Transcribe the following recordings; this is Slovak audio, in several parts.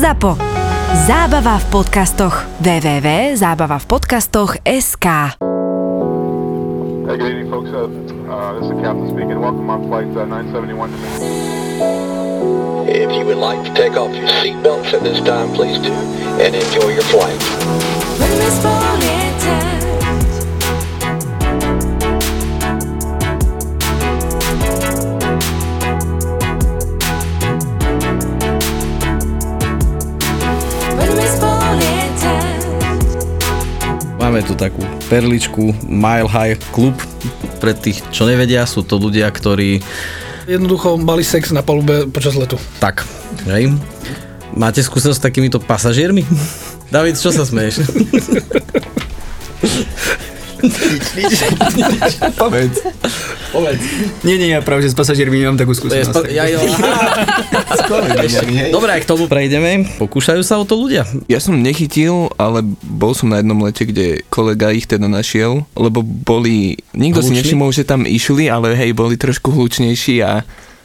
ZAPO. Zábava v podcastoch. www.zábavavpodcastoch.sk Hey, good evening, folks. Uh, uh, this is the captain speaking. Welcome on flight uh, 971 to Minsk. If you would like to take off your seatbelts at this time, please do, and enjoy your flight. Máme tu takú perličku Mile High Club. Pre tých, čo nevedia, sú to ľudia, ktorí Jednoducho mali sex na palube počas letu. tak, hej, máte skúsenosť s takýmito pasažiermi? David, čo sa smeješ? Povedz. Povedz. Nie, nie, ja práve, že s pasažiermi nemám takú skúsenosť. Spa- ja, jo, Dobre, aj k tomu prejdeme. Pokúšajú sa o to ľudia. Ja som nechytil, ale bol som na jednom lete, kde kolega ich teda našiel, lebo boli, nikto si Hluční? nevšimol, že tam išli, ale hej, boli trošku hlučnejší a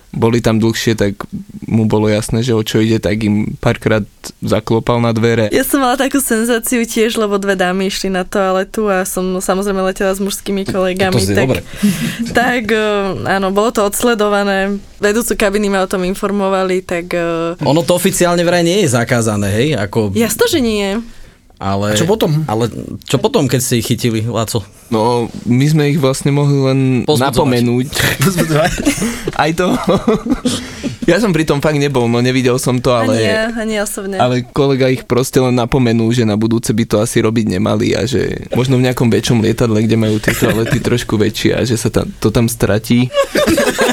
boli tam dlhšie, tak mu bolo jasné, že o čo ide, tak im párkrát zaklopal na dvere. Ja som mala takú senzáciu tiež, lebo dve dámy išli na toaletu a som samozrejme letela s mužskými kolegami. To si tak, dobre. tak eh, áno, bolo to odsledované. Vedúcu kabiny ma o tom informovali, tak eh, Ono to oficiálne vraj nie je zakázané, hej? Ako, jasno, že nie. Ale, A čo potom? Ale čo potom, keď ste ich chytili, Laco? No, my sme ich vlastne mohli len Pozbudzovať. napomenúť. Aj to. ja som pri tom fakt nebol, no nevidel som to, ale... Ani ja, ani osobne. Ale kolega ich proste len napomenul, že na budúce by to asi robiť nemali a že možno v nejakom väčšom lietadle, kde majú tie toalety trošku väčšie a že sa tam, to tam stratí.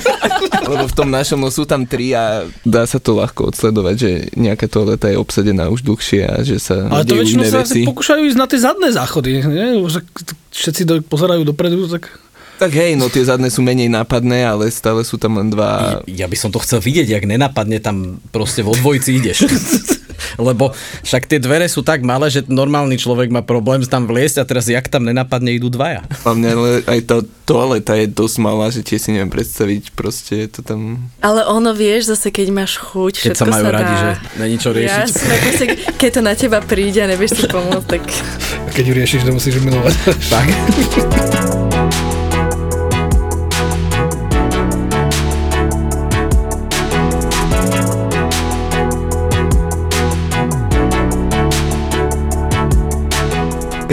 Lebo v tom našom no, sú tam tri a dá sa to ľahko odsledovať, že nejaká toaleta je obsadená už dlhšie a že sa Ale to väčšinou sa veci. asi pokúšajú ísť na tie zadné záchody. Nie? Ak všetci do, pozerajú dopredu, tak... Tak hej, no tie zadné sú menej nápadné, ale stále sú tam len dva... Ja by som to chcel vidieť, jak nenapadne tam proste vo dvojici ideš. Lebo však tie dvere sú tak malé, že normálny človek má problém tam vliesť a teraz jak tam nenapadne idú dvaja. Hlavne ale aj tá toaleta je dosť malá, že tie si neviem predstaviť, proste je to tam... Ale ono vieš, zase keď máš chuť, Keď všetko sa majú dá. radi, že není čo riešiť. Proste, keď to na teba príde a nevieš si pomôcť, tak Keď ju riešiš, to musíš milovať. Tak.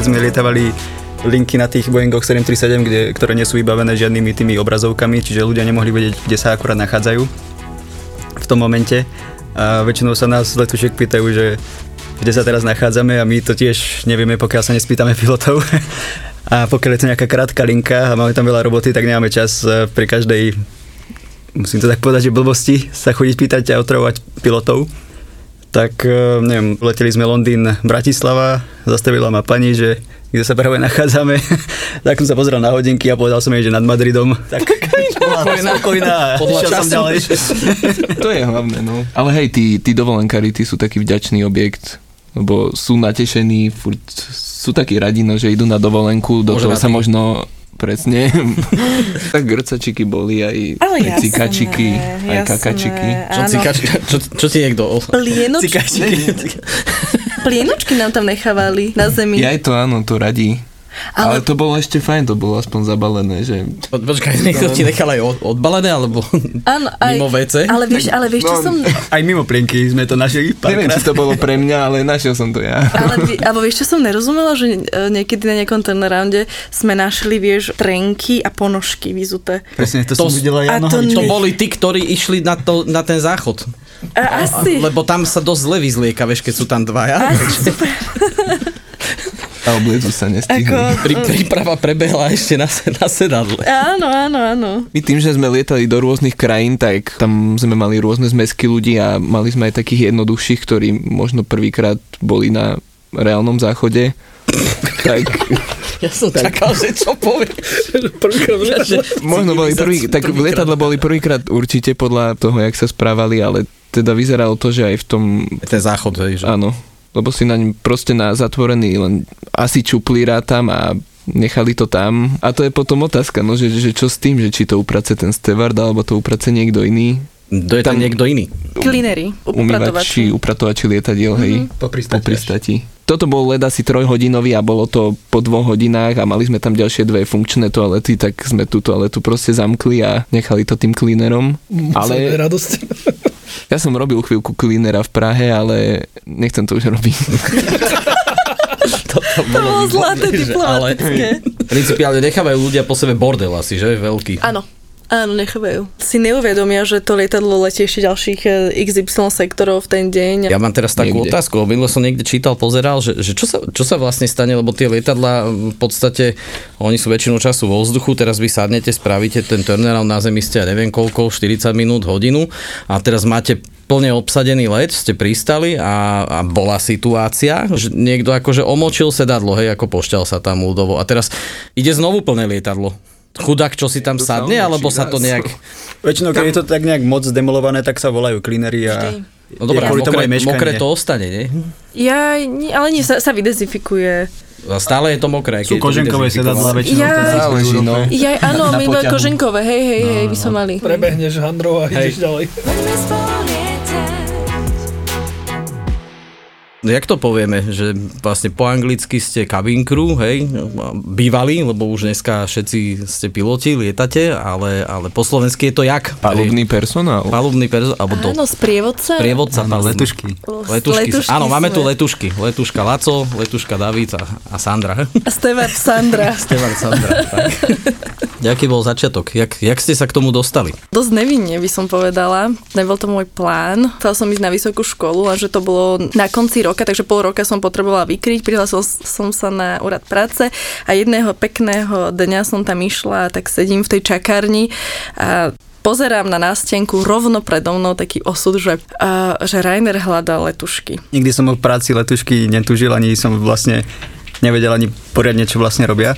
Keď sme lietavali linky na tých Boeingoch 737, kde, ktoré nie sú vybavené žiadnymi tými obrazovkami, čiže ľudia nemohli vedieť, kde sa akurát nachádzajú v tom momente. A väčšinou sa nás letušiek pýtajú, že kde sa teraz nachádzame a my to tiež nevieme, pokiaľ sa nespýtame pilotov. A pokiaľ je to nejaká krátka linka a máme tam veľa roboty, tak nemáme čas e, pri každej, musím to tak povedať, že blbosti sa chodiť pýtať a otravovať pilotov. Tak, e, neviem, leteli sme Londýn, Bratislava, zastavila ma pani, že kde sa práve nachádzame. tak som sa pozrel na hodinky a povedal som jej, že nad Madridom. Tak spokojná a Podľa som ďalej. To je hlavné, no. Ale hej, tí, tí dovolenkári, tí sú taký vďačný objekt, lebo sú natešení, furt sú takí radi, no, že idú na dovolenku, do toho sa možno presne, tak grcačiky boli aj, Ale aj jasné, cikačiky, aj jasné, kakačiky. Čo, áno. cikač, čo, čo ti niekto... Plienočky, plienočky nám tam nechávali na zemi. Ja aj to áno, to radí. Ale, Ale- to bolo ešte fajn, to bolo aspoň zabalené, že... Po- Počkaj, niekto ti nechal aj od- odbalené, alebo Áno, aj, mimo WC? Ale vieš, ale vieš, čo No. som... Aj mimo plienky sme to našli Neviem, či to bolo pre mňa, ale našiel som to ja. Ale, alebo vieš, čo som nerozumela, že e, niekedy na nejakom turnarounde sme našli, vieš, trenky a ponožky vyzuté. Presne, to, To som videla ja. a to To boli tí, ktorí išli na, to, na ten záchod. A, asi. Lebo tam sa dosť zle vyzlieka, vieš, keď sú tam dvaja. Asi. A obliecť sa nestihli. Ako, Pri, príprava prebehla ešte na, na sedadle. áno, áno, áno. My tým, že sme lietali do rôznych krajín, tak tam sme mali rôzne zmesky ľudí a mali sme aj takých jednoduchších, ktorí možno prvýkrát boli na reálnom záchode. tak Ja som čakal, že čo povie. Prvýkrát, že... možno boli prvý, tak v lietadle boli prvýkrát určite podľa toho, jak sa správali, ale teda vyzeralo to, že aj v tom, Ten záchod, hej, že... áno, lebo si naň proste na zatvorený len asi čupli rátam a nechali to tam. A to je potom otázka, no, že, že čo s tým, že či to uprace ten steward, alebo to uprace niekto iný. To je tam Tam- niekto iný. Umývači, upratovači. upratovači lietadiel, hej. Po pristáti. Po pristati. Toto bol led asi trojhodinový a bolo to po dvoch hodinách a mali sme tam ďalšie dve funkčné toalety, tak sme tú toaletu proste zamkli a nechali to tým cleanerom. Ale... Ale Radosť. Ja som robil chvíľku cleanera v Prahe, ale nechcem to už robiť. To bolo zlaté diplomatické. Principiálne nechávajú ľudia po sebe bordel asi, že? Veľký. Áno. Áno, nechávajú. Si neuvedomia, že to lietadlo letí ešte ďalších eh, XY sektorov v ten deň. Ja mám teraz takú Niekde. otázku, lebo som niekde čítal, pozeral, že, že čo, sa, čo sa vlastne stane, lebo tie lietadla v podstate, oni sú väčšinu času vo vzduchu, teraz vy sadnete, spravíte ten turnaround na zemi ste, ja neviem koľko, 40 minút, hodinu a teraz máte plne obsadený let, ste pristali a, a bola situácia, že niekto akože omočil sedadlo, hej, ako pošťal sa tam ľudovo a teraz ide znovu plné lietadlo. Chudák, čo si tam sadne, alebo sa to nejak... Väčšinou, keď je to tak nejak moc demolované, tak sa volajú cleanery a No dobré, mokré, mokré to ostane, nie? Ja, nie, ale nie, sa, sa vydezifikuje. A stále je to mokré. Sú to koženkové sedadla väčšinou. Ja- to Záleží, no. Ja, áno, my iba poťahu. koženkové, hej, hej, hej, by som mali. Prebehneš handrou a ideš ďalej. Jak to povieme, že vlastne po anglicky ste cabin crew, hej, bývali, lebo už dneska všetci ste piloti, lietate, ale, ale po slovensky je to jak? Palubný personál. Palubný perso- alebo do, Áno, sprievodca. prievodca Áno, letušky. Letušky. Letušky Áno, máme tu letušky. Letuška Laco, letuška David a, a Sandra. A Stevard Sandra. Stevan Sandra. tak. Jaký bol začiatok? Jak, jak ste sa k tomu dostali? Dosť nevinne by som povedala. Nebol to môj plán. Chcela som ísť na vysokú školu a že to bolo na konci roka, takže pol roka som potrebovala vykryť. Prihlásil som sa na úrad práce a jedného pekného dňa som tam išla tak sedím v tej čakárni a pozerám na nástenku rovno predo mnou taký osud, že, uh, že Rainer hľadá letušky. Nikdy som o práci letušky netužil, ani som vlastne nevedel ani poriadne, čo vlastne robia.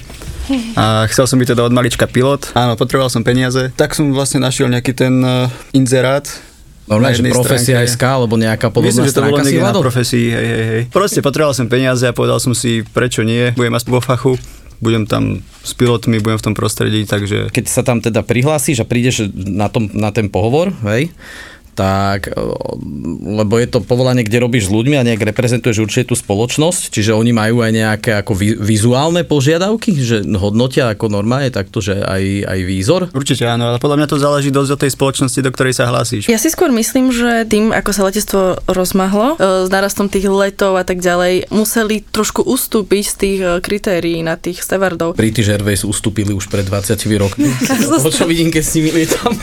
A chcel som byť teda od malička pilot. Áno, potreboval som peniaze. Tak som vlastne našiel nejaký ten uh, inzerát. Normálne, že profesia stránke. SK, alebo nejaká podobná Myslím, že to bolo niekde na profesii, hej, hej, hej. Proste potreboval som peniaze a povedal som si, prečo nie, budem aspoň vo fachu, budem tam s pilotmi, budem v tom prostredí, takže keď sa tam teda prihlásiš a prídeš na, tom, na ten pohovor, hej, tak, e, lebo je to povolanie, kde robíš s ľuďmi a nejak reprezentuješ určite tú spoločnosť, čiže oni majú aj nejaké ako vi, vizuálne požiadavky, že hodnotia ako normálne takto, že aj, aj výzor. určite áno, ale podľa mňa to záleží dosť od tej spoločnosti, do ktorej sa hlásíš. Ja si skôr myslím, že tým, ako sa letectvo rozmahlo, e, s narastom tých letov a tak ďalej, museli trošku ustúpiť z tých e, kritérií na tých stevardov. British Airways ustúpili už pred 20 rokmi. o čo vidím, keď s nimi lietam?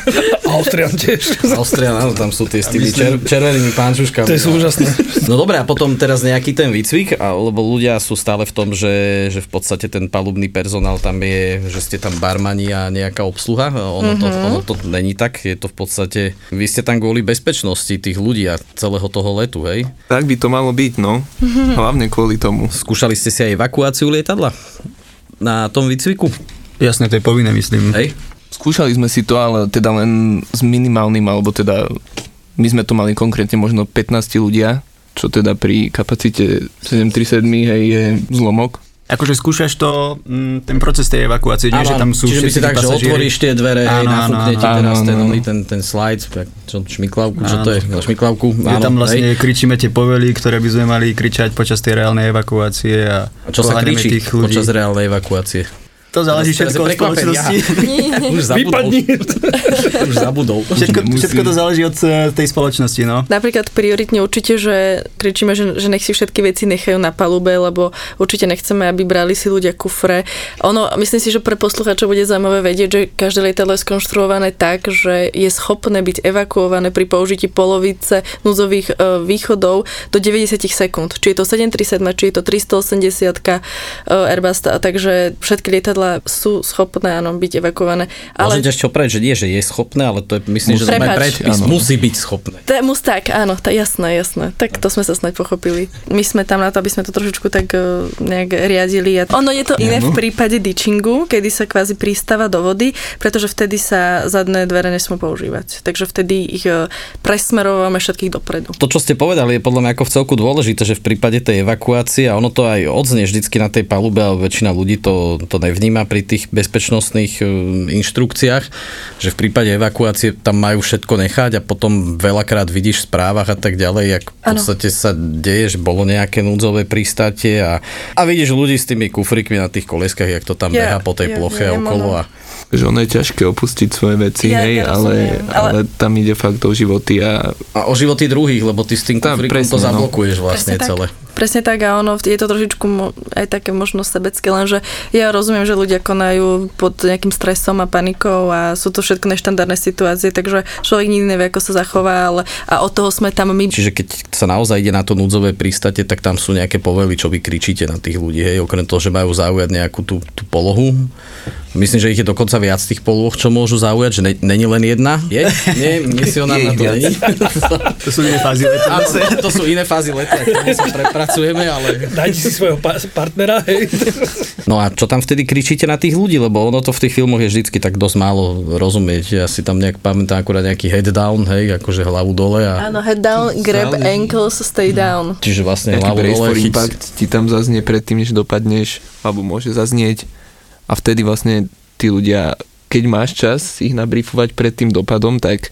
Austrian tiež. Austrian, áno, tam sú tie s tými čer, červenými pánčuškami. To sú úžasné. No dobre, a potom teraz nejaký ten výcvik, lebo ľudia sú stále v tom, že, že v podstate ten palubný personál tam je, že ste tam barmani a nejaká obsluha. Ono to, Mhm. ono to není tak, je to v podstate, vy ste tam kvôli bezpečnosti tých ľudí a celého toho letu, hej? Tak by to malo byť, no. Hlavne kvôli tomu. Skúšali ste si aj evakuáciu lietadla na tom výcviku? Jasné, to je povinné, myslím. Hej? Skúšali sme si to, ale teda len s minimálnym, alebo teda my sme to mali konkrétne možno 15 ľudia, čo teda pri kapacite 737 hej, je zlomok. Akože skúšaš to, mm, ten proces tej evakuácie, nie, že tam sú čiže by si tak, že pasažieri. otvoríš tie dvere, hej, Áno, áno, nafúkne ti áno. teraz Áno, ten, áno. ten, ten slide, jak- čo, šmiklavku, čo Áno. to je? No, šmiklavku, Kde tam vlastne kričíme tie povely, ktoré by sme mali kričať počas tej reálnej evakuácie a, A čo sa kričí tých ľudí. počas reálnej evakuácie? To záleží všetko od spoločnosti. Už zabudol. Vypadni. Už zabudol. Všetko, všetko to záleží od eh, tej spoločnosti, no. Napríklad prioritne určite, že kričíme, že, že nech si všetky veci nechajú na palube, lebo určite nechceme, aby brali si ľudia kufre. Ono, myslím si, že pre poslucháčov bude zaujímavé vedieť, že každé lietadlo je skonštruované tak, že je schopné byť evakuované pri použití polovice núzových e, východov do 90 sekúnd. Či je to 737, či je to 380 e, Airbus, takže všetky lietadlá sú schopné áno, byť evakuované. Ale Môžete ešte opraviť, že nie, že je schopné, ale to je, myslím, že to predpis. Áno. Musí byť schopné. To je mus tak, áno, tá, jasné, jasné. Tak to sme sa snáď pochopili. My sme tam na to, aby sme to trošičku tak uh, nejak riadili. A ono je to iné v prípade ditchingu, kedy sa kvázi pristáva do vody, pretože vtedy sa zadné dvere nesmú používať. Takže vtedy ich uh, presmerovávame všetkých dopredu. To, čo ste povedali, je podľa mňa ako v celku dôležité, že v prípade tej evakuácie, a ono to aj odznie vždycky na tej palube, ale väčšina ľudí to, to nevníma, nevšíma pri tých bezpečnostných e, inštrukciách, že v prípade evakuácie tam majú všetko nechať a potom veľakrát vidíš v správach a tak ďalej, jak v podstate sa deje, že bolo nejaké núdzové pristátie a, a vidíš ľudí s tými kufrikmi na tých koleskách, jak to tam Ja- beha po tej ja ploche viem, okolo a Že ono je ťažké opustiť svoje veci, Ja- hej, ja ale, ale... ale- tam ide fakt o životy a A o životy druhých, lebo ty s tým kufrikom to no. zablokuješ vlastne Presne celé. Tak. Presne tak a ono je to trošičku aj také možno sebecké, lenže ja rozumiem, že ľudia konajú pod nejakým stresom a panikou a sú to všetko neštandardné situácie, takže človek nikdy nevie, ako sa zachová, ale a od toho sme tam my. Čiže keď sa naozaj ide na to núdzové prístate, tak tam sú nejaké povely, čo vy kričíte na tých ľudí, hej, okrem toho, že majú zaujať nejakú tú, tú polohu. Myslím, že ich je dokonca viac tých polôch, čo môžu zaujať, že ne, není len jedna. Je? Nie, misionárna Je ich to není. To sú iné fázy leta. To sú iné fázy leta, prepracujeme, ale... Dajte si svojho pa- partnera, hej. No a čo tam vtedy kričíte na tých ľudí, lebo ono to v tých filmoch je vždycky tak dosť málo rozumieť. Ja si tam nejak pamätám akurát nejaký head down, hej, akože hlavu dole a... Áno, head down, grab ankles, stay down. Čiže vlastne nejaký hlavu dole chyť... impact ti tam zaznie predtým, než dopadneš, alebo môže zaznieť a vtedy vlastne tí ľudia, keď máš čas ich nabrifovať pred tým dopadom, tak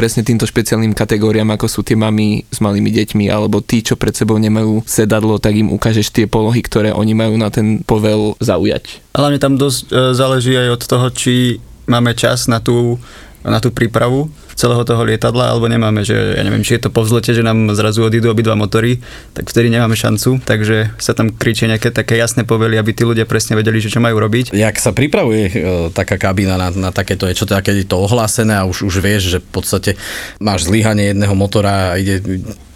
presne týmto špeciálnym kategóriám, ako sú tie mamy s malými deťmi, alebo tí, čo pred sebou nemajú sedadlo, tak im ukážeš tie polohy, ktoré oni majú na ten povel zaujať. Hlavne tam dosť e, záleží aj od toho, či máme čas na tú, na tú prípravu celého toho lietadla, alebo nemáme, že ja neviem, či je to po vzlete, že nám zrazu odídu obidva motory, tak vtedy nemáme šancu, takže sa tam kričia nejaké také jasné povely, aby tí ľudia presne vedeli, že čo majú robiť. Jak sa pripravuje e, taká kabína na, na takéto niečo, teda keď je to ohlásené a už, už vieš, že v podstate máš zlyhanie jedného motora a ide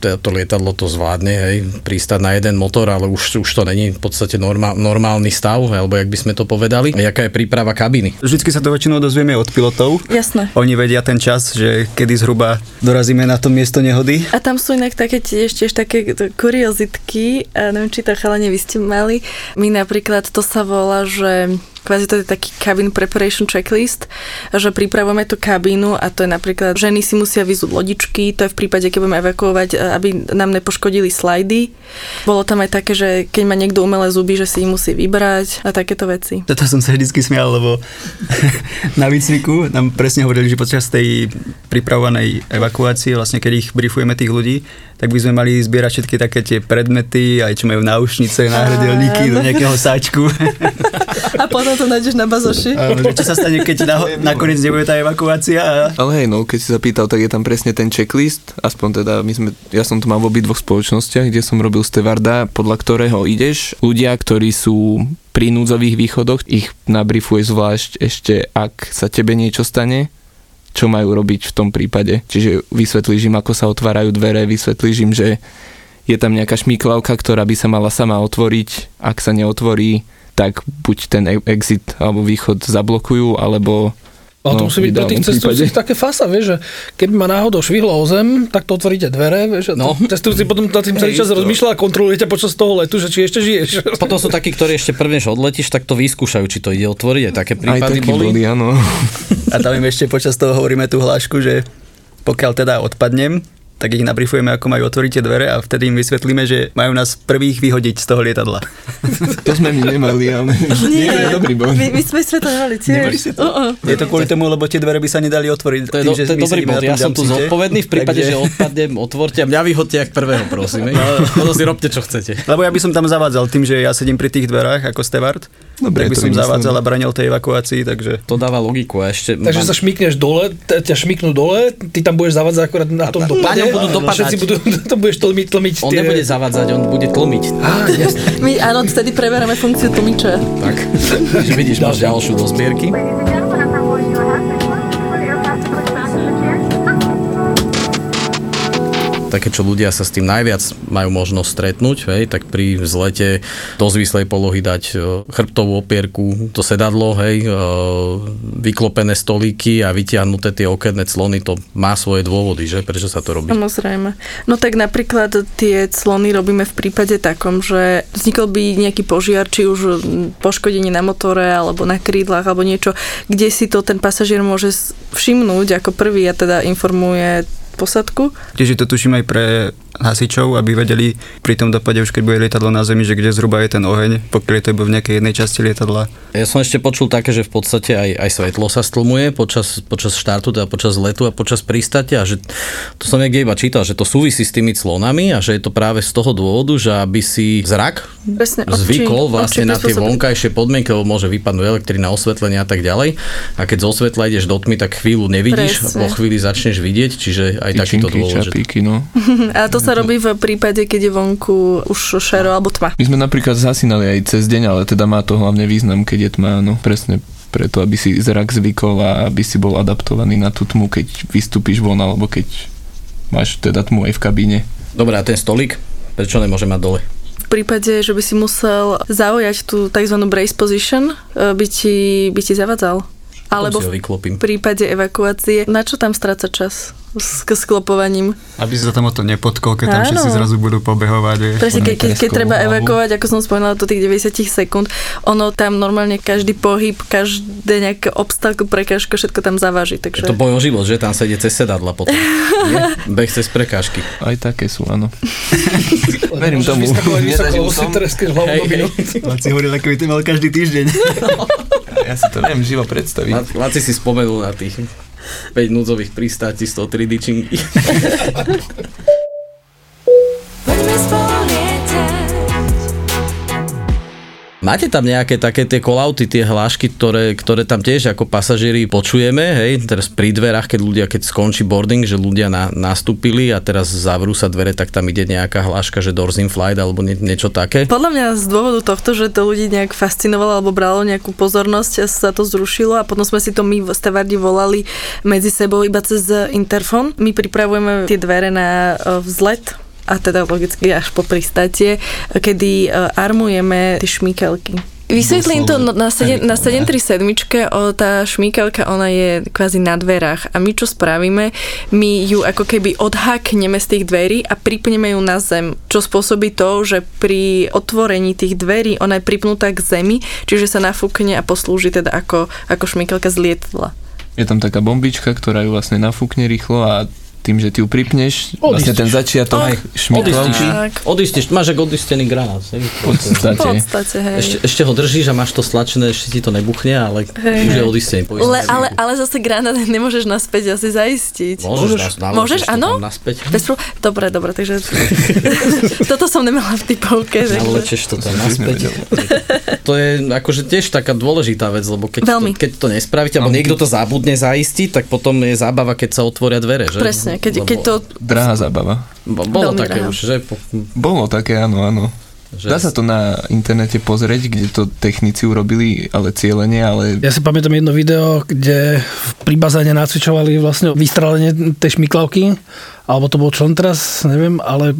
to, to lietadlo to zvládne, hej, pristať na jeden motor, ale už, už to není v podstate normál, normálny stav, alebo jak by sme to povedali. Jaká je príprava kabíny? Vždycky sa to väčšinou dozvieme od pilotov. Jasné. Oni vedia ten čas, že kedy zhruba dorazíme na to miesto nehody. A tam sú inak také tiež, tiež také kuriozitky, a neviem, či to chalani vy ste mali. My napríklad, to sa volá, že kvázi to je taký cabin preparation checklist, že pripravujeme tú kabínu a to je napríklad, ženy si musia vyzúť lodičky, to je v prípade, keď budeme evakuovať, e, aby nám nepoškodili slajdy. Bolo tam aj také, že keď má niekto umelé zuby, že si ich musí vybrať a takéto veci. Toto som sa vždycky smial, lebo na výcviku nám presne hovorili, že počas tej pripravovanej evakuácie, vlastne keď ich briefujeme tých ľudí, tak by sme mali zbierať všetky také tie predmety, aj čo majú náušnice, náhradelníky do nejakého sáčku. A potom to nájdeš na bazoši. Áno, čo sa stane, keď naho- nakoniec nebude tá evakuácia Ale hej, no, keď si sa pýtal, tak je tam presne ten checklist, aspoň teda my sme, ja som to mal v obidvoch spoločnostiach, kde som robil stevarda, podľa ktorého ideš. Ľudia, ktorí sú pri núdzových východoch, ich nabrifuje zvlášť ešte, ak sa tebe niečo stane, čo majú robiť v tom prípade. Čiže vysvetlíš im, ako sa otvárajú dvere, vysvetlíš im, že je tam nejaká šmiklavka, ktorá by sa mala sama otvoriť. Ak sa neotvorí, tak buď ten e- exit alebo východ zablokujú, alebo Ale to No, musí byť pre tých cestujúcich také fasa, vieš, že keby ma náhodou švihlo o zem, tak to otvoríte dvere, vieš, a No. cestujúci potom nad tým celý čas to- rozmýšľa a kontrolujete počas toho letu, že či ešte žiješ. Potom sú takí, ktorí ešte prvne, než odletíš, tak to vyskúšajú, či to ide otvoriť. Aj také aj prípady takí boli. boli, áno. A tam im ešte počas toho hovoríme tú hlášku, že pokiaľ teda odpadnem, tak ich nabrifujeme, ako majú otvoriť tie dvere a vtedy im vysvetlíme, že majú nás prvých vyhodiť z toho lietadla. To sme my nemali, ale nie, nie, dobrý bod. My, my sme si to nemali tiež. to? Uh-uh. Je to kvôli tomu, lebo tie dvere by sa nedali otvoriť. To je, tým, do, že to je dobrý bod. Ja som tu zodpovedný v prípade, Takže- že odpadnem, otvorte a mňa vyhodte jak prvého, prosím. Potom si robte, čo chcete. Lebo ja by som tam zavádzal tým, že ja sedím pri tých dverách ako stevard, Dobre, tak by som zavádzal a branil tej evakuácii, takže... To dáva logiku a ešte... Takže sa šmikneš dole, ťa šmiknú dole, ty tam budeš zavádzať akurát na tom dopade. Ňom budú dopadať. Všetci budú, to budeš tlmiť, tlmiť On tie... nebude zavádzať, on bude tlmiť. Á. My áno, vtedy preberáme funkciu tlmiča. Tak. Vidíš, máš ďalšiu do zbierky. Také, čo ľudia sa s tým najviac majú možnosť stretnúť, hej, tak pri vzlete do zvislej polohy dať e, chrbtovú opierku, to sedadlo, hej, e, vyklopené stolíky a vytiahnuté tie okenné clony, to má svoje dôvody, že? Prečo sa to robí? Samozrejme. No tak napríklad tie clony robíme v prípade takom, že vznikol by nejaký požiar, či už poškodenie na motore, alebo na krídlach, alebo niečo, kde si to ten pasažier môže všimnúť ako prvý a teda informuje posadku. Tiež je to tuším aj pre hasičov, aby vedeli pri tom dopade už keď bude lietadlo na zemi, že kde zhruba je ten oheň, pokiaľ je to iba v nejakej jednej časti lietadla. Ja som ešte počul také, že v podstate aj, aj svetlo sa stlmuje počas, počas štartu, teda počas letu a počas pristátia. A že to som niekde iba čítal, že to súvisí s tými clonami a že je to práve z toho dôvodu, že aby si zrak Presne, oči- zvykol vlastne oči na tie vonkajšie podmienky, lebo môže vypadnúť elektrina, osvetlenie a tak ďalej. A keď zo svetla ideš do tmy, tak chvíľu nevidíš, Presne. a po chvíli začneš vidieť, čiže aj takýto dôvod. Že... čapíky, no. A to sa robí v prípade, keď je vonku už šero alebo tma. My sme napríklad zasínali aj cez deň, ale teda má to hlavne význam, keď je tma, no presne preto, aby si zrak zvykol a aby si bol adaptovaný na tú tmu, keď vystúpiš von, alebo keď máš teda tmu aj v kabíne. Dobre, a ten stolík, prečo nemôže mať dole? V prípade, že by si musel zaujať tú tzv. brace position, e, by ti, by ti zavadzal. Alebo v prípade evakuácie, na čo tam stráca čas s, s klopovaním? Aby sa tam o to nepotkol, keď tam Áno. všetci zrazu budú pobehovať. Presne, po keď, keď, treba hlavu. evakuovať, ako som spomínala, do tých 90 sekúnd, ono tam normálne každý pohyb, každé nejaké obstáky, prekážka, všetko tam zaváži. Je Takže... to boj o život, že tam sedie cez sedadla potom. Nie? Beh cez prekážky. Aj také sú, áno. Verím tomu. Nezažil som. Laci hovoril, ako by to mal každý týždeň. Ja si to neviem živo predstaviť. Laci si spomenul na tých 5 núdzových pristátí z toho Máte tam nejaké také tie kolauty, tie hlášky, ktoré, ktoré tam tiež ako pasažieri počujeme, hej, teraz pri dverách, keď ľudia, keď skončí boarding, že ľudia na, nastúpili a teraz zavrú sa dvere, tak tam ide nejaká hláška, že doors in flight alebo nie, niečo také. Podľa mňa z dôvodu tohto, že to ľudí nejak fascinovalo alebo bralo nejakú pozornosť, sa to zrušilo a potom sme si to my v Stevardi volali medzi sebou iba cez interfón. My pripravujeme tie dvere na e, vzlet a teda logicky až po pristátie, kedy e, armujeme tie šmíkelky. Vysvetlím to na, sedem, na 737, o, tá šmíkelka, ona je kvázi na dverách a my čo spravíme, my ju ako keby odhákneme z tých dverí a pripneme ju na zem, čo spôsobí to, že pri otvorení tých dverí ona je pripnutá k zemi, čiže sa nafúkne a poslúži teda ako, ako šmíkelka z lietadla. Je tam taká bombička, ktorá ju vlastne nafúkne rýchlo a tým, že ty ju pripneš, vlastne ten začiatok šmiklavky, Tak. Odisteš, máš ako odistený granát. hej. v podstate. V podstate, hej. Ešte, ešte ho držíš a máš to stlačené, ešte ti to nebuchne, ale Hej, už je odistený. Le, ale, ale zase granát nemôžeš naspäť asi zaistiť. Môžeš, Môžeš, to áno? Naspäť. Bez prv... Dobre, dobre, takže toto som nemala v typovke. Takže... Navlečeš to tam naspäť. To je akože tiež taká dôležitá vec, lebo keď, to, keď to nespravíte, alebo niekto to zabudne zaistiť, tak potom je zábava, keď sa otvoria dvere, že? Presne, keď, Lebo- keď to... Drahá zábava. bo- Bolo Veľmi také drahá. už, že? Po- Bolo také, áno, áno. že Dá sa to na internete pozrieť, kde to technici urobili, ale cieľene, ale Ja si pamätám jedno video, kde v- pri bazéne nacvičovali vlastne vystrelenie tej šmiklavky, alebo to bol člen teraz, neviem, ale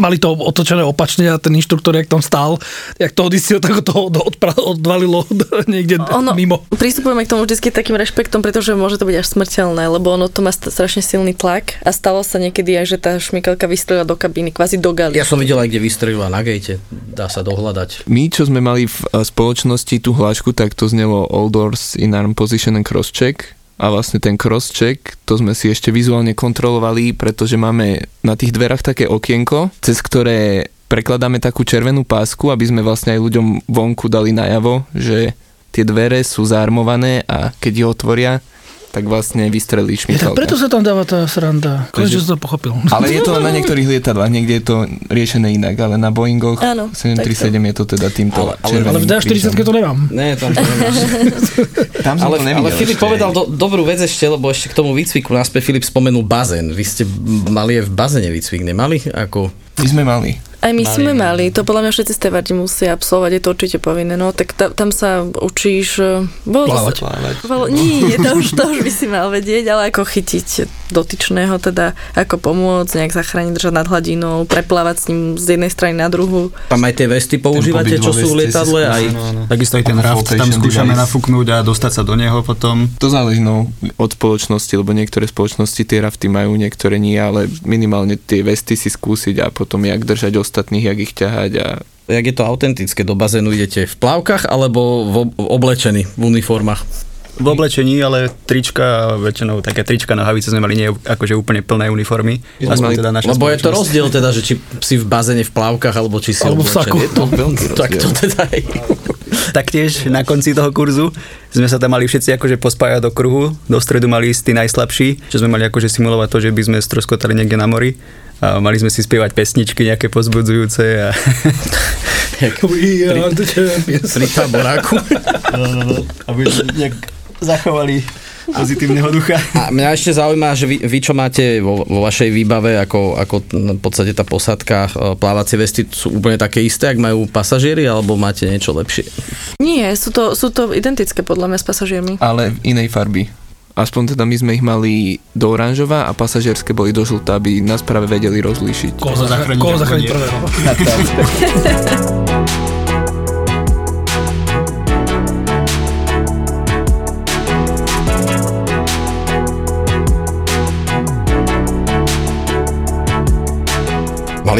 mali to otočené opačne a ten inštruktor, jak tam stál, jak to odistil, tak to od, odpra- odvalilo niekde Ono, mimo. pristupujeme k tomu vždy takým rešpektom, pretože môže to byť až smrteľné, lebo ono to má st- strašne silný tlak a stalo sa niekedy aj, že tá šmikelka vystrelila do kabíny, kvázi do galy. Ja som videl aj, kde vystrelila na gate. Dá sa dohľadať. my, čo sme mali v eh, spoločnosti tú hlášku, tak to znelo All Doors in Arm Position and Crosscheck. A vlastne ten crosscheck, to sme si ešte vizuálne kontrolovali, pretože máme na tých dverách také okienko, cez ktoré prekladáme takú červenú pásku, aby sme vlastne aj ľuďom vonku dali najavo, že tie dvere sú zaarmované a keď ich otvoria, tak vlastne vystrelí Ja, tak šmikalka. preto sa tam dáva tá sranda. Konečne som to pochopil. Ale je to na niektorých lietadlách, niekde je to riešené inak, ale na Boeingoch Áno, 737 je to teda týmto Ale- ale- Ale v D40 krížom. to nemám. Nie, tam to nemáš. Tam som ale, to nevidel ale Filip ešte. povedal do, dobrú vec ešte, lebo ešte k tomu výcviku naspäť Filip spomenul bazén. Vy ste mali aj v bazéne výcvik, nemali? Ako... My sme mali. Aj my sme mali, to podľa mňa všetci stevardi musia absolvovať, je to určite povinné, no tak ta, tam sa učíš... eh, Bolo to, Plávať. Bolo, nie, to už, to už by si mal vedieť, ale ako chytiť dotyčného, teda ako pomôcť, nejak zachrániť, držať nad hladinou, preplávať s ním z jednej strany na druhú. Tam aj tie vesty používate, čo sú v lietadle? Aj... Takisto aj ten raft tam skúšame device. nafúknúť a dostať sa do neho potom. To záleží no, od spoločnosti, lebo niektoré spoločnosti tie rafty majú, niektoré nie, ale minimálne tie vesty si skúsiť a potom jak držať ostatných, jak ich ťahať a Jak je to autentické? Do bazénu idete v plavkách alebo v ob- oblečení v uniformách? V oblečení, ale trička, väčšinou také trička nohavice sme mali nie akože úplne plné uniformy. Aspoň teda naša Lebo je to rozdiel teda, že či si v bazéne v plávkach, alebo či si Alebo v oblečený. saku. Je to Veľký tak to teda je. Taktiež na konci toho kurzu sme sa tam mali všetci akože pospájať do kruhu, do stredu mali ísť tí najslabší, že sme mali akože simulovať to, že by sme stroskotali niekde na mori a mali sme si spievať pesničky nejaké pozbudzujúce a We are the champions. Pri taboráku. aby nejak zachovali pozitívneho ducha. A mňa ešte zaujíma, že vy, vy čo máte vo, vo vašej výbave, ako, ako v podstate tá posadka, e, plávacie vesty sú úplne také isté, ak majú pasažieri, alebo máte niečo lepšie? Nie, sú to, sú to identické podľa mňa s pasažiermi. Ale v inej farby. Aspoň teda my sme ich mali do oranžová a pasažierske boli do žltá, aby nás práve vedeli rozlíšiť. Koho zachrániť prvého.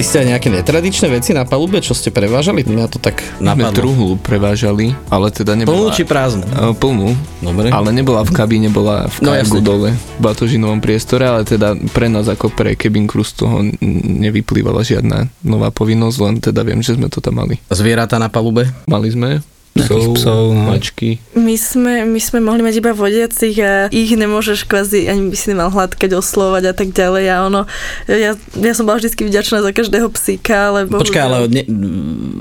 Mali ste aj nejaké netradičné veci na palube, čo ste prevážali? Mňa to tak My sme napadlo. truhlu prevážali, ale teda Plnú nebola... či prázdnu? E, Plnú. Dobre. Ale nebola v kabíne, bola v No, jasne. dole, v batožinovom priestore, ale teda pre nás ako pre cabin crew z toho n- nevyplývala žiadna nová povinnosť, len teda viem, že sme to tam mali. Zvieratá na palube? Mali sme Nejakých psov, no. mačky. My sme, my sme mohli mať iba vodiacich a ich nemôžeš kvázi, ani by si nemal hladkať, oslovať a tak ďalej a ono, ja, ja som bola vždy vďačná za každého psíka, ale Počkaj, ale ne,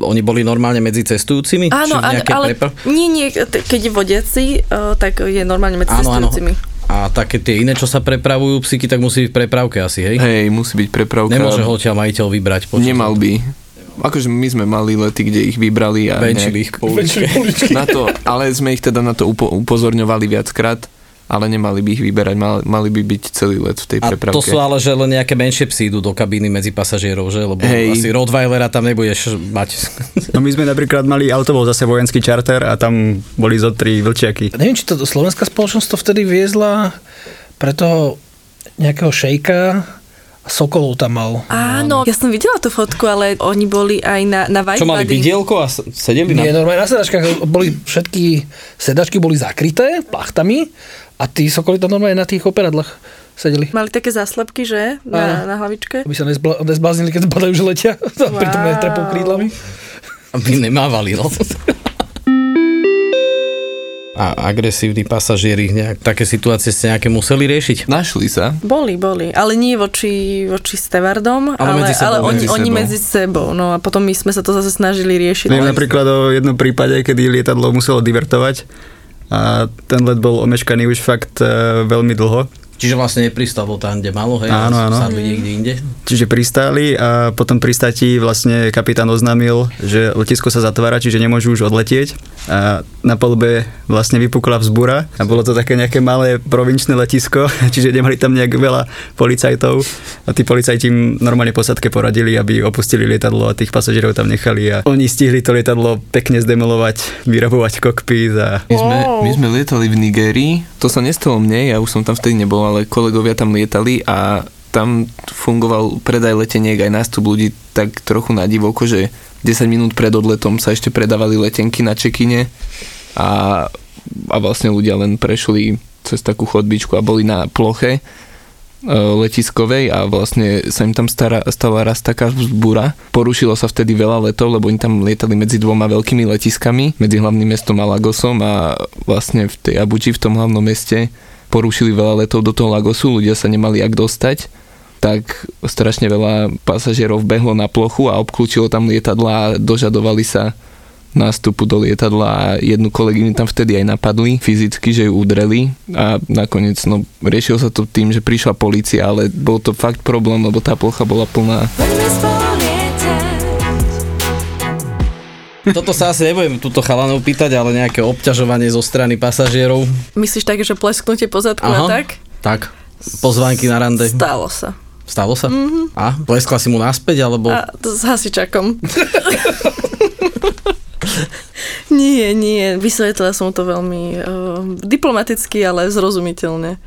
oni boli normálne medzi cestujúcimi? Áno, áno, ale prepra- nie, nie, keď je vodiaci, tak je normálne medzi Áno, áno. cestujúcimi. A také tie iné, čo sa prepravujú psíky, tak musí byť v prepravke asi, hej? Hej, musí byť prepravka. Nemôže ho odtiaľ majiteľ vybrať. počas- Nemal by. Akože my sme mali lety, kde ich vybrali a Venčili ich po uličke. na to, ale sme ich teda na to upo- upozorňovali viackrát, ale nemali by ich vyberať, mali, mali by byť celý let v tej A prepravke. to sú ale, že len nejaké menšie psy idú do kabíny medzi pasažierov, že? Lebo Hej. asi Rottweilera tam nebudeš mať. No my sme napríklad mali auto, bol zase vojenský čarter a tam boli zo tri vlčiaky. Neviem, či to slovenská spoločnosť to vtedy viezla pre toho nejakého šejka Sokolov tam mal. Áno, ja som videla tú fotku, ale oni boli aj na, na Čo mali Buddy. vidielko a sedeli Nie, na... normálne na sedačkách boli všetky sedačky boli zakryté plachtami a tí sokoly tam normálne na tých operadlách sedeli. Mali také záslepky, že? Na, na hlavičke. Aby sa nezbla- nezbláznili, keď padajú, že letia. Wow. Pritom netrepou krídlami. Aby nemávali, no. A agresívni pasažieri, nejak, také situácie ste nejaké museli riešiť? Našli sa. Boli, boli, ale nie voči, voči stevardom, Ale ale, medzi sebou, ale oni, medzi oni sebou. medzi sebou. No a potom my sme sa to zase snažili riešiť. Viem napríklad o jednom prípade, kedy lietadlo muselo divertovať a ten let bol omeškaný už fakt e, veľmi dlho. Čiže vlastne nepristalo tam, kde malo, hej? Áno, áno. Sadli niekde inde. Čiže pristáli a potom pristáti vlastne kapitán oznámil, že letisko sa zatvára, čiže nemôžu už odletieť a na palube vlastne vypukla vzbura a bolo to také nejaké malé provinčné letisko, čiže nemali tam nejak veľa policajtov a tí policajti im normálne posadke poradili, aby opustili lietadlo a tých pasažierov tam nechali a oni stihli to lietadlo pekne zdemolovať, vyrabovať kokpit a My sme, my sme lietali v Nigérii, to sa nestalo mne, ja už som tam vtedy nebol, ale kolegovia tam lietali a tam fungoval predaj leteniek aj nástup ľudí tak trochu na divoko, že 10 minút pred odletom sa ešte predávali letenky na čekine a, a vlastne ľudia len prešli cez takú chodbičku a boli na ploche e, letiskovej a vlastne sa im tam stará, stala raz taká vzbúra. Porušilo sa vtedy veľa letov, lebo oni tam lietali medzi dvoma veľkými letiskami, medzi hlavným mestom a Lagosom a vlastne v tej Abuji, v tom hlavnom meste, porušili veľa letov do toho Lagosu, ľudia sa nemali jak dostať tak strašne veľa pasažierov behlo na plochu a obklúčilo tam lietadla a dožadovali sa nástupu do lietadla a jednu kolegyňu tam vtedy aj napadli fyzicky, že ju udreli a nakoniec no, riešilo sa to tým, že prišla policia, ale bol to fakt problém, lebo tá plocha bola plná. Toto sa asi nebudem túto chalanov pýtať, ale nejaké obťažovanie zo strany pasažierov. Myslíš tak, že plesknutie po zadku a tak? Tak, pozvánky na rande. Stalo sa. Stalo sa? Mm-hmm. A? Pleskla si mu naspäť, alebo... A s hasičakom. nie, nie, vysvetlila som to veľmi uh, diplomaticky, ale zrozumiteľne.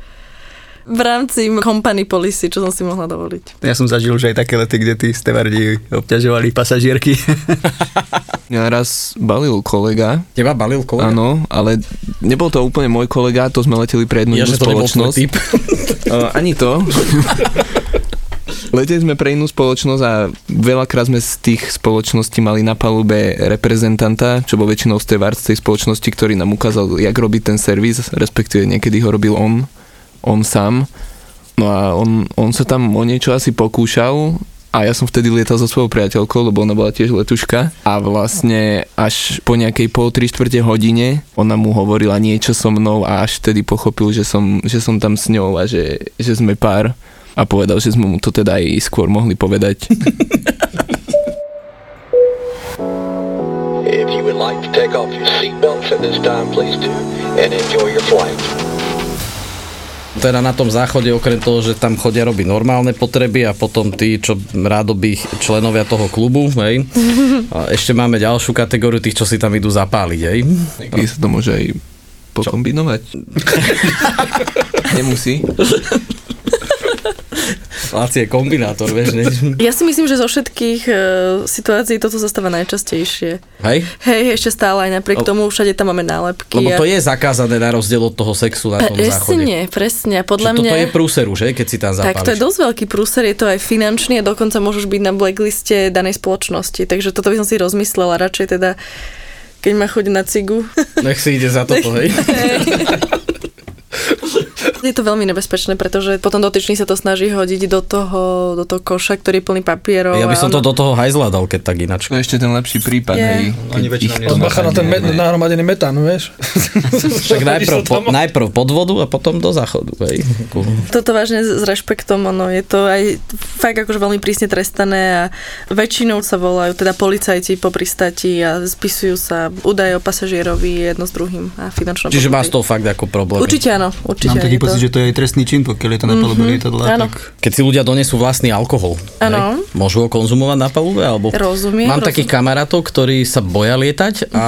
V rámci company policy, čo som si mohla dovoliť. ja som zažil už aj také lety, kde tí stevardi obťažovali pasažierky. Mňa raz balil kolega. Teba balil kolega? Áno, ale nebol to úplne môj kolega, to sme leteli pre jednu Ja, že to nebol spoločnosť. typ. Uh, ani to. Leteli sme pre inú spoločnosť a veľakrát sme z tých spoločností mali na palube reprezentanta, čo bol väčšinou VAR, z tej spoločnosti, ktorý nám ukázal, jak robiť ten servis, respektíve niekedy ho robil on, on sám. No a on, on sa tam o niečo asi pokúšal a ja som vtedy lietal so svojou priateľkou, lebo ona bola tiež letuška a vlastne až po nejakej pol, tri štvrte hodine ona mu hovorila niečo so mnou a až vtedy pochopil, že som, že som tam s ňou a že, že sme pár a povedal, že sme mu to teda aj skôr mohli povedať. If you would like to take off your seatbelts at this time, please do, and enjoy your flight. Teda na tom záchode, okrem toho, že tam chodia robiť normálne potreby a potom tí, čo rádoby členovia toho klubu, hej. A ešte máme ďalšiu kategóriu tých, čo si tam idú zapáliť, hej. Niekedy sa to môže aj pokombinovať. Nemusí. Laci je kombinátor, vieš, ne? Ja si myslím, že zo všetkých e, situácií toto zostáva najčastejšie. Hej? Hej, ešte stále aj napriek Lebo- tomu všade tam máme nálepky. Lebo a- to je zakázané na rozdiel od toho sexu na tom záchode. Presne, presne. Podľa Čiže mňa... toto je prúseru, že? Keď si tam zapáliš. Tak to je dosť veľký prúser, je to aj finančný a dokonca môžeš byť na blackliste danej spoločnosti. Takže toto by som si rozmyslela radšej teda, keď ma chodí na cigu. Nech si ide za toto, hej. Je to veľmi nebezpečné, pretože potom dotyčný sa to snaží hodiť do toho, do toho koša, ktorý je plný papierov. Ja by som to do toho hajzla dal, keď tak ináč. To je ešte ten lepší prípad, Je. hej. Keď väčšinou to na ten napadne, me- hej. nahromadený metán, vieš? Tak najprv, po, najprv pod vodu a potom do záchodu, hej. Toto vážne s rešpektom, ono je to aj fakt akože veľmi prísne trestané a väčšinou sa volajú teda policajti po pristati a spisujú sa údaje o pasažierovi jedno s druhým a finančnom Čiže má z toho fakt ako problém. Určite áno, určite Mám taký to. pocit, že to je aj trestný čin, pokiaľ je to na palube lietadla. áno. tak Keď si ľudia donesú vlastný alkohol, Áno. hej, môžu ho konzumovať na palube? Alebo... Rozumiem, Mám rozumiem. takých kamarátov, ktorí sa boja lietať a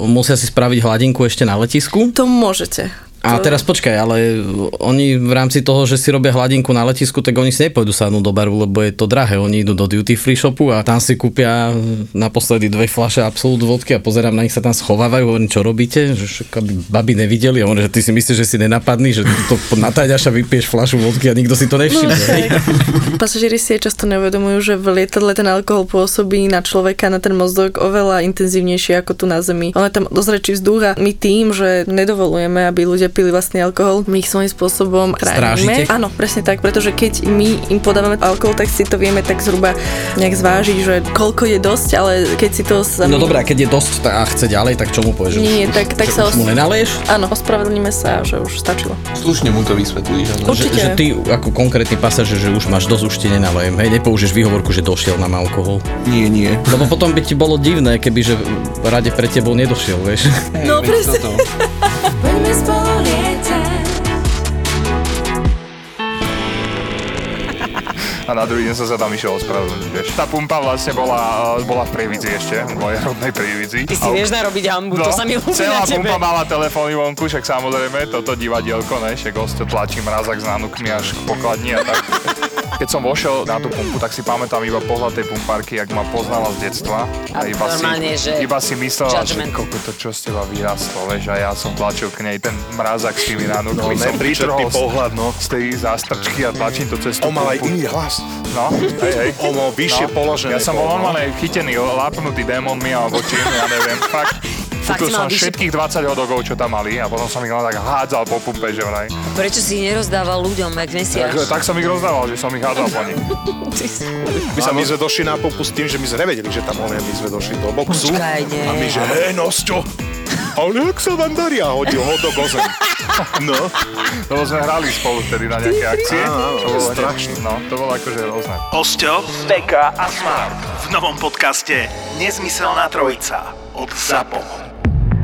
musia si spraviť hladinku ešte na letisku. To môžete. A To- teraz počkaj, ale oni v rámci toho, že si robia hladinku na letisku, tak oni si nepôjdu sadnúť do baru, lebo je to drahé. Oni idú do duty free shopu a tam si kúpia naposledy dve fľaše Absolut vodky a pozerám na nich sa tam schovávajú, hovorím, čo robíte, že aby baby nevideli. A hovorím, že ty si myslíš, že si nenapadný, že to na tajďaša vypiješ fľašu vodky a nikto si to nevšimne. hej? Pasažieri si často neuvedomujú, že v lietadle ten alkohol pôsobí na človeka, na ten mozog oveľa intenzívnejšie ako tu na Zemi. On je tam dozrečí vzduch a my tým, že nedovolujeme, aby ľudia pili vlastný alkohol, my ich svojím spôsobom chránime. Áno, presne tak, pretože keď my im podávame alkohol, tak si to vieme tak zhruba nejak zvážiť, že koľko je dosť, ale keď si to sami... No dobré, a keď je dosť a chce ďalej, tak čo mu povieš? Nie, už- tak- tak sa už mu os- nenaleješ? Áno, ospravedlníme sa, že už stačilo. Slušne mu to vysvetlíš. Že, že ty ako konkrétny pasažier, že už máš dosť, už ti nenalejem. Hej, nepoužiješ výhovorku, že došiel nám alkohol. Nie, nie. Lebo potom by ti bolo divné, keby že rade pre tebou nedošiel, vieš. No, presne. A na druhý deň som sa tam išiel ospravedlniť, vieš. Tá pumpa vlastne bola, eh, bola v Prievidzi ešte, v mojej rodnej Prievidzi. Ty si vieš narobiť hambu, to sa mi ľúbi No, celá na tebe. pumpa mala telefóny vonku, však samozrejme, toto divadielko, ne, však gosto tlačí mrazak s nánukmi až k pokladni a tak. Keď som vošiel na tú pumpu, tak si pamätám iba pohľad tej pumpárky, jak ma poznala z detstva. A iba normálne, si, že iba si myslela, že judgment. koľko to čo z teba vyrastlo, vieš, a ja som tlačil k nej ten mrazak s tými No, som nepríčetný vytrhol z- pohľad, no. z tej zástrčky a tlačím to cez tú On mal aj iný hlas. No, hej, hej. On mal vyššie položené. Ja som bol bol, no. normálne chytený, lápnutý démonmi alebo čím, ja neviem, fakt. Fakt Kúpil som všetkých 20 hodogov, čo tam mali a potom som ich len tak hádzal po pumpe, že vraj. Prečo si ich nerozdával ľuďom, jak mesiac? Tak, tak som ich rozdával, že som ich hádzal po nich. My sa my sme došli na pumpu s tým, že my sme nevedeli, že tam on je, my sme došli do boxu. Počkaj, nie. A my že, hej, Nosťo, ale jak sa vám darí? A hodil ho do gozem. No, Lebo sme hrali spolu vtedy na nejaké akcie. Áno, to bolo strašné. No, to bolo akože rôzne. Osťo, Veka a Smart v novom podcaste Nezmyselná trojica od ZAPO.